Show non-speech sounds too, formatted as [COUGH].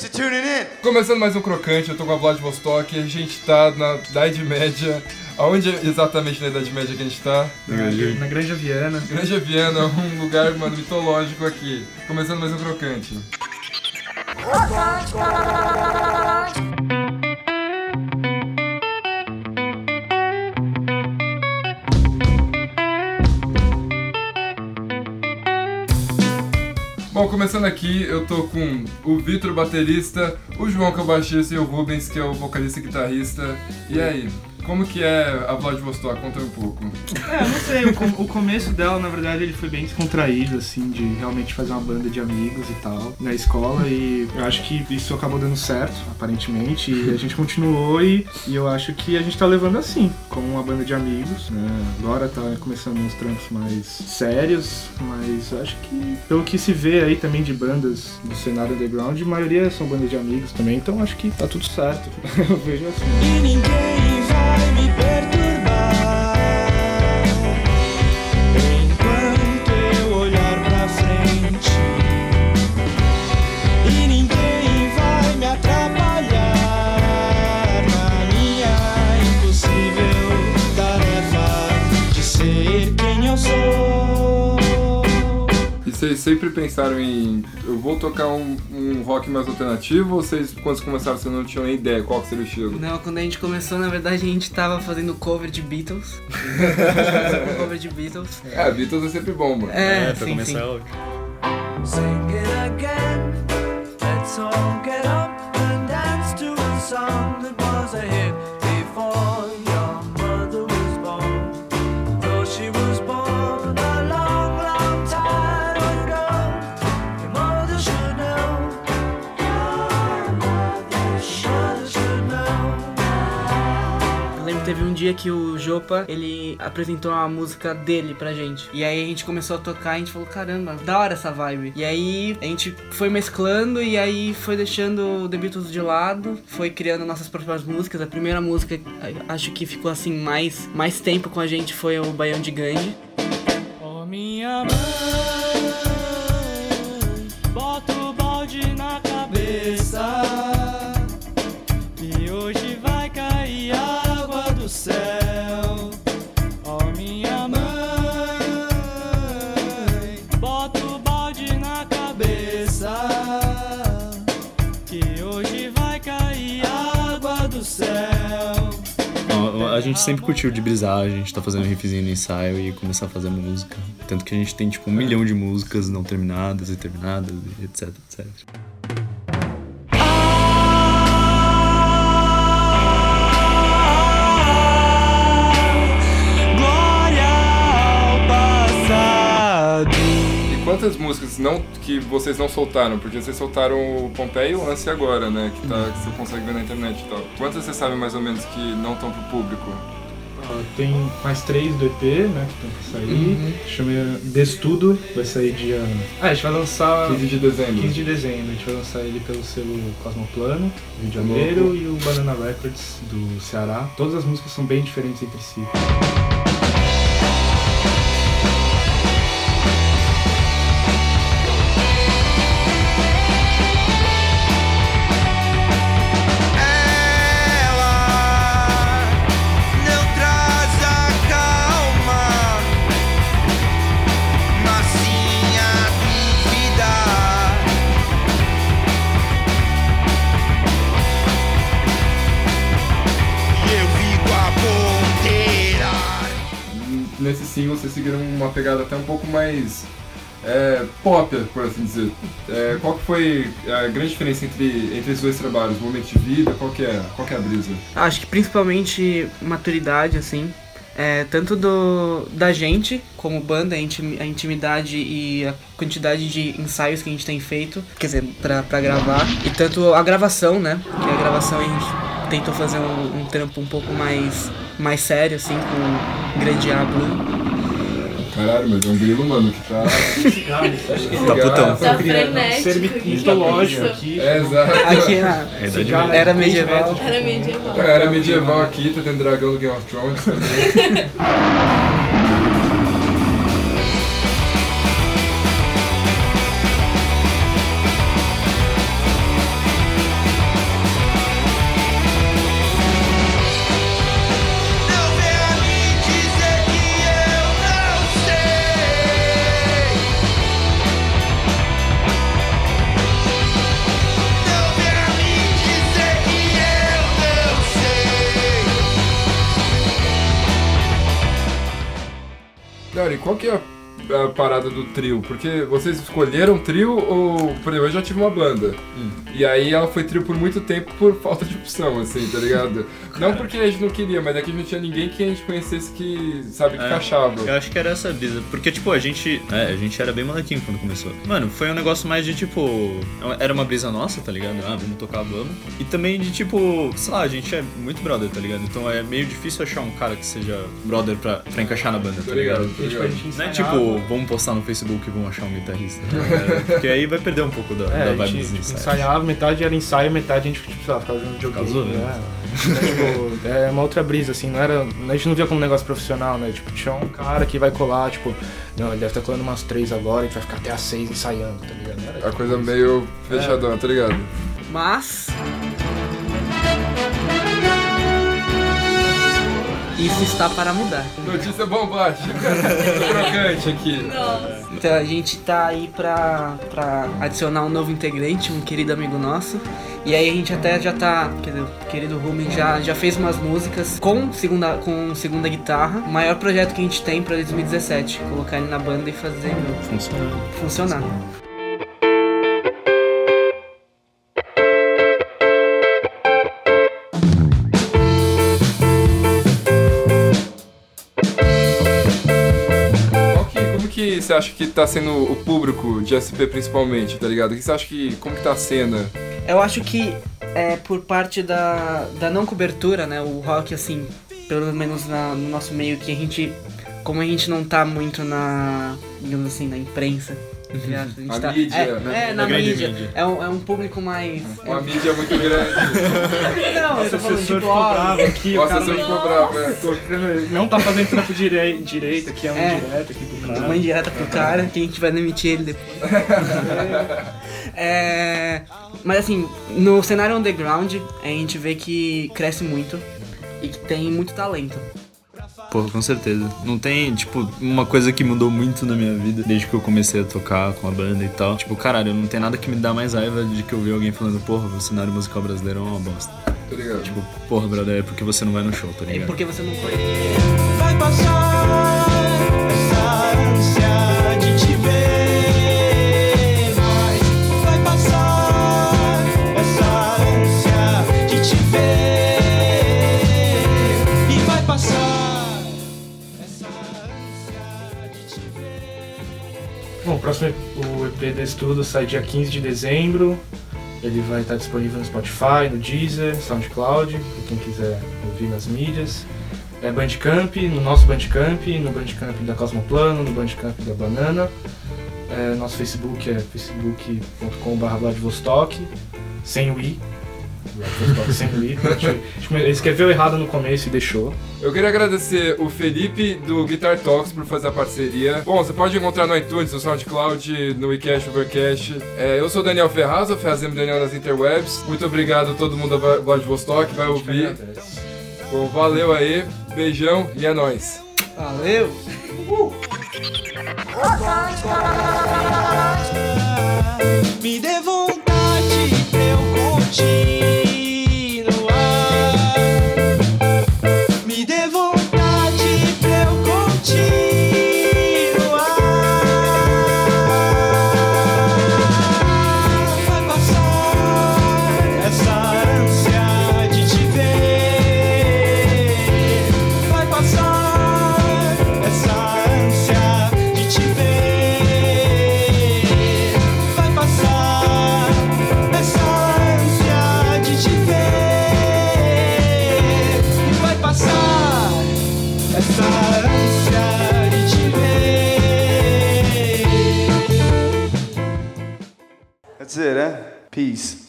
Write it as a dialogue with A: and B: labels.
A: Thanks for tuning in.
B: Começando mais um Crocante, eu tô com a Vladivostok e a gente tá na Idade Média. Aonde exatamente na Idade Média que a gente tá?
C: Na Granja Viana.
B: Granja Viana, um lugar, mano, mitológico aqui. Começando mais um Crocante. Bom, começando aqui, eu tô com o Vitor, baterista, o João, que é o baixista, e o Rubens, que é o vocalista e guitarrista. E aí, como que é a Vladivostok? Conta um pouco.
C: É, eu não sei, o, com- o começo dela, na verdade, ele foi bem descontraído, assim, de realmente fazer uma banda de amigos e tal, na escola, e eu acho que isso acabou dando certo, aparentemente, e a gente continuou, e, e eu acho que a gente tá levando assim, como uma banda de amigos, né? Agora tá começando uns trampos mais sérios, mas eu acho que, pelo que se vê aí também de bandas do cenário underground, a maioria são bandas de amigos também, então acho que tá tudo certo, [LAUGHS] eu vejo assim.
B: Vocês sempre pensaram em. Eu vou tocar um, um rock mais alternativo ou vocês, quando vocês começaram, vocês não tinham nem ideia qual que seria o estilo?
D: Não, quando a gente começou, na verdade, a gente tava fazendo cover de Beatles. [LAUGHS] Cover de Beatles.
B: É, Beatles é sempre bom, mano.
D: É,
E: pra
D: sim,
E: começar
D: sim.
E: logo.
F: Sing it again. Let's all get up and dance to a song that was a hit before
D: dia que o Jopa, ele apresentou uma música dele pra gente. E aí a gente começou a tocar e a gente falou, caramba, da hora essa vibe. E aí a gente foi mesclando e aí foi deixando o The Beatles de lado, foi criando nossas próprias músicas. A primeira música, acho que ficou assim mais, mais tempo com a gente foi o Baião de Gandhi.
F: Oh, minha mãe,
E: A gente sempre curtiu de brisar, a gente tá fazendo riffzinho no ensaio e começar a fazer música. Tanto que a gente tem tipo um milhão de músicas não terminadas e terminadas, e etc, etc.
B: quantas músicas não, que vocês não soltaram? Porque vocês soltaram o Pompeia e o Lance agora, né? Que, tá, que você consegue ver na internet e tal. Quantas vocês sabem mais ou menos que não estão pro público?
C: Ó, Tem mais três do EP, né, que estão pra sair. Chama Destudo, vai sair dia... Ah, a gente vai lançar
B: 15 de dezembro.
C: 15 de dezembro. A gente vai lançar ele pelo selo Cosmoplano, Rio de Janeiro,
B: Louco.
C: e o Banana Records, do Ceará. Todas as músicas são bem diferentes entre si.
B: Single vocês seguiram uma pegada até um pouco mais é, pop, por assim dizer. É, qual que foi a grande diferença entre, entre esses dois trabalhos? Momento de vida? Qual que é, qual que é a brisa?
D: Acho que principalmente maturidade, assim. É, tanto do, da gente, como banda, a intimidade e a quantidade de ensaios que a gente tem feito, quer dizer, pra, pra gravar. E tanto a gravação, né? Que a gravação a gente tentou fazer um, um trampo um pouco mais, mais sério, assim, com o grande A Blue.
B: Caralho, mas é um grilo, mano, que tá.
E: Tá putão.
G: Tá frenético.
C: Ser mitológico aqui.
B: É, exato.
D: Aqui na
E: É idade
C: Cigarro,
E: média.
D: era medieval.
G: Era medieval.
B: Era medieval aqui, tá tendo dragão do Game of Thrones também. [LAUGHS] Cara, e qual que é a, a parada do trio? Porque vocês escolheram trio ou, por exemplo, eu já tive uma banda. E aí ela foi trio por muito tempo por falta de opção, assim, tá ligado? não porque a gente não queria, mas é que não tinha ninguém que a gente conhecesse que, sabe, que
E: É.
B: encaixava.
E: Eu acho que era essa brisa. Porque, tipo, a gente. É, a gente era bem molequinho quando começou. Mano, foi um negócio mais de tipo. Era uma brisa nossa, tá ligado? Ah, vamos tocar, vamos. E também de tipo, sei lá, a gente é muito brother, tá ligado? Então é meio difícil achar um cara que seja brother pra, pra encaixar na banda, tá
B: Tá ligado?
E: ligado?
B: Tá
C: E, tipo, a
B: ligado?
C: gente
E: Não é
C: ensaiava-
E: tipo, vamos postar no Facebook e vamos achar um guitarrista. É, porque aí vai perder um pouco da, da
C: É, a
E: vibe
C: gente
E: dos
C: tipo,
E: ensaios.
C: ensaiava, metade era ensaio, metade a gente, tipo, sei lá, ficava jogando videogame. Né? Tipo, é uma outra brisa, assim, não era. A gente não via como um negócio profissional, né? Tipo, tinha um cara que vai colar, tipo, não, ele deve estar colando umas três agora, a gente vai ficar até às seis ensaiando, tá ligado? Era,
B: A coisa meio fechadona, tá ligado?
D: Mas. Isso está para mudar.
B: Notícia bombástica. [LAUGHS] Crocante aqui.
D: Então a gente tá aí pra, pra adicionar um novo integrante, um querido amigo nosso. E aí a gente até já tá, quer dizer, o querido Rumi já, já fez umas músicas com segunda, com segunda guitarra. O maior projeto que a gente tem pra 2017. Colocar ele na banda e fazer meu,
E: Funciona.
D: funcionar.
B: Você acha que tá sendo o público de SP principalmente, tá ligado? O que você acha que. Como que tá a cena?
D: Eu acho que é por parte da, da não cobertura, né? O rock, assim, pelo menos na- no nosso meio, que a gente. Como a gente não tá muito na. digamos assim, na imprensa. Entre aspas, a gente
B: Na
D: tá-
B: mídia,
D: é,
B: né?
D: é,
E: Na
D: mídia.
E: mídia.
D: É, um, é um público mais.
B: Uma mídia muito grande. [LAUGHS]
D: Não, eu
C: O
D: tô falando
C: assessor
D: tipo,
C: ficou
D: ó,
C: bravo aqui, o
B: você ficou bravo, né?
C: tocando- não tá fazendo trampo direi, direito, aqui é um
D: É.
C: direto aqui pro cara.
D: uma indireta pro cara, que a gente vai demitir ele depois. [LAUGHS] É, mas assim, no cenário underground, a gente vê que cresce muito e que tem muito talento.
E: Porra, com certeza. Não tem, tipo, uma coisa que mudou muito na minha vida desde que eu comecei a tocar com a banda e tal. Tipo, caralho, não tem nada que me dá mais raiva de que eu ver alguém falando, porra, o cenário musical brasileiro é uma bosta.
B: Tá ligado?
E: Tipo, porra, brother, é porque você não vai no show, tá
D: É
E: ligado?
D: porque você não conhece.
A: Vai passar
C: desse tudo sai dia 15 de dezembro. Ele vai estar disponível no Spotify, no Deezer, SoundCloud, pra quem quiser ouvir nas mídias. É Bandcamp, no nosso Bandcamp, no Bandcamp da Cosmoplano, no Bandcamp da Banana. É, nosso Facebook é facebook.com.br sem o i. Ele escreveu errado no começo e deixou.
B: Eu queria agradecer o Felipe do Guitar Talks por fazer a parceria. Bom, você pode encontrar no iTunes, no SoundCloud, no WeCast, Overcast. É, eu sou o Daniel Ferraz, o Ferrazemo Daniel nas Interwebs. Muito obrigado a todo mundo da Vladivostok que vai ouvir. Bom, valeu aí, beijão e é nóis.
D: Valeu!
A: Me dê vontade pra eu continuar.
H: Peace.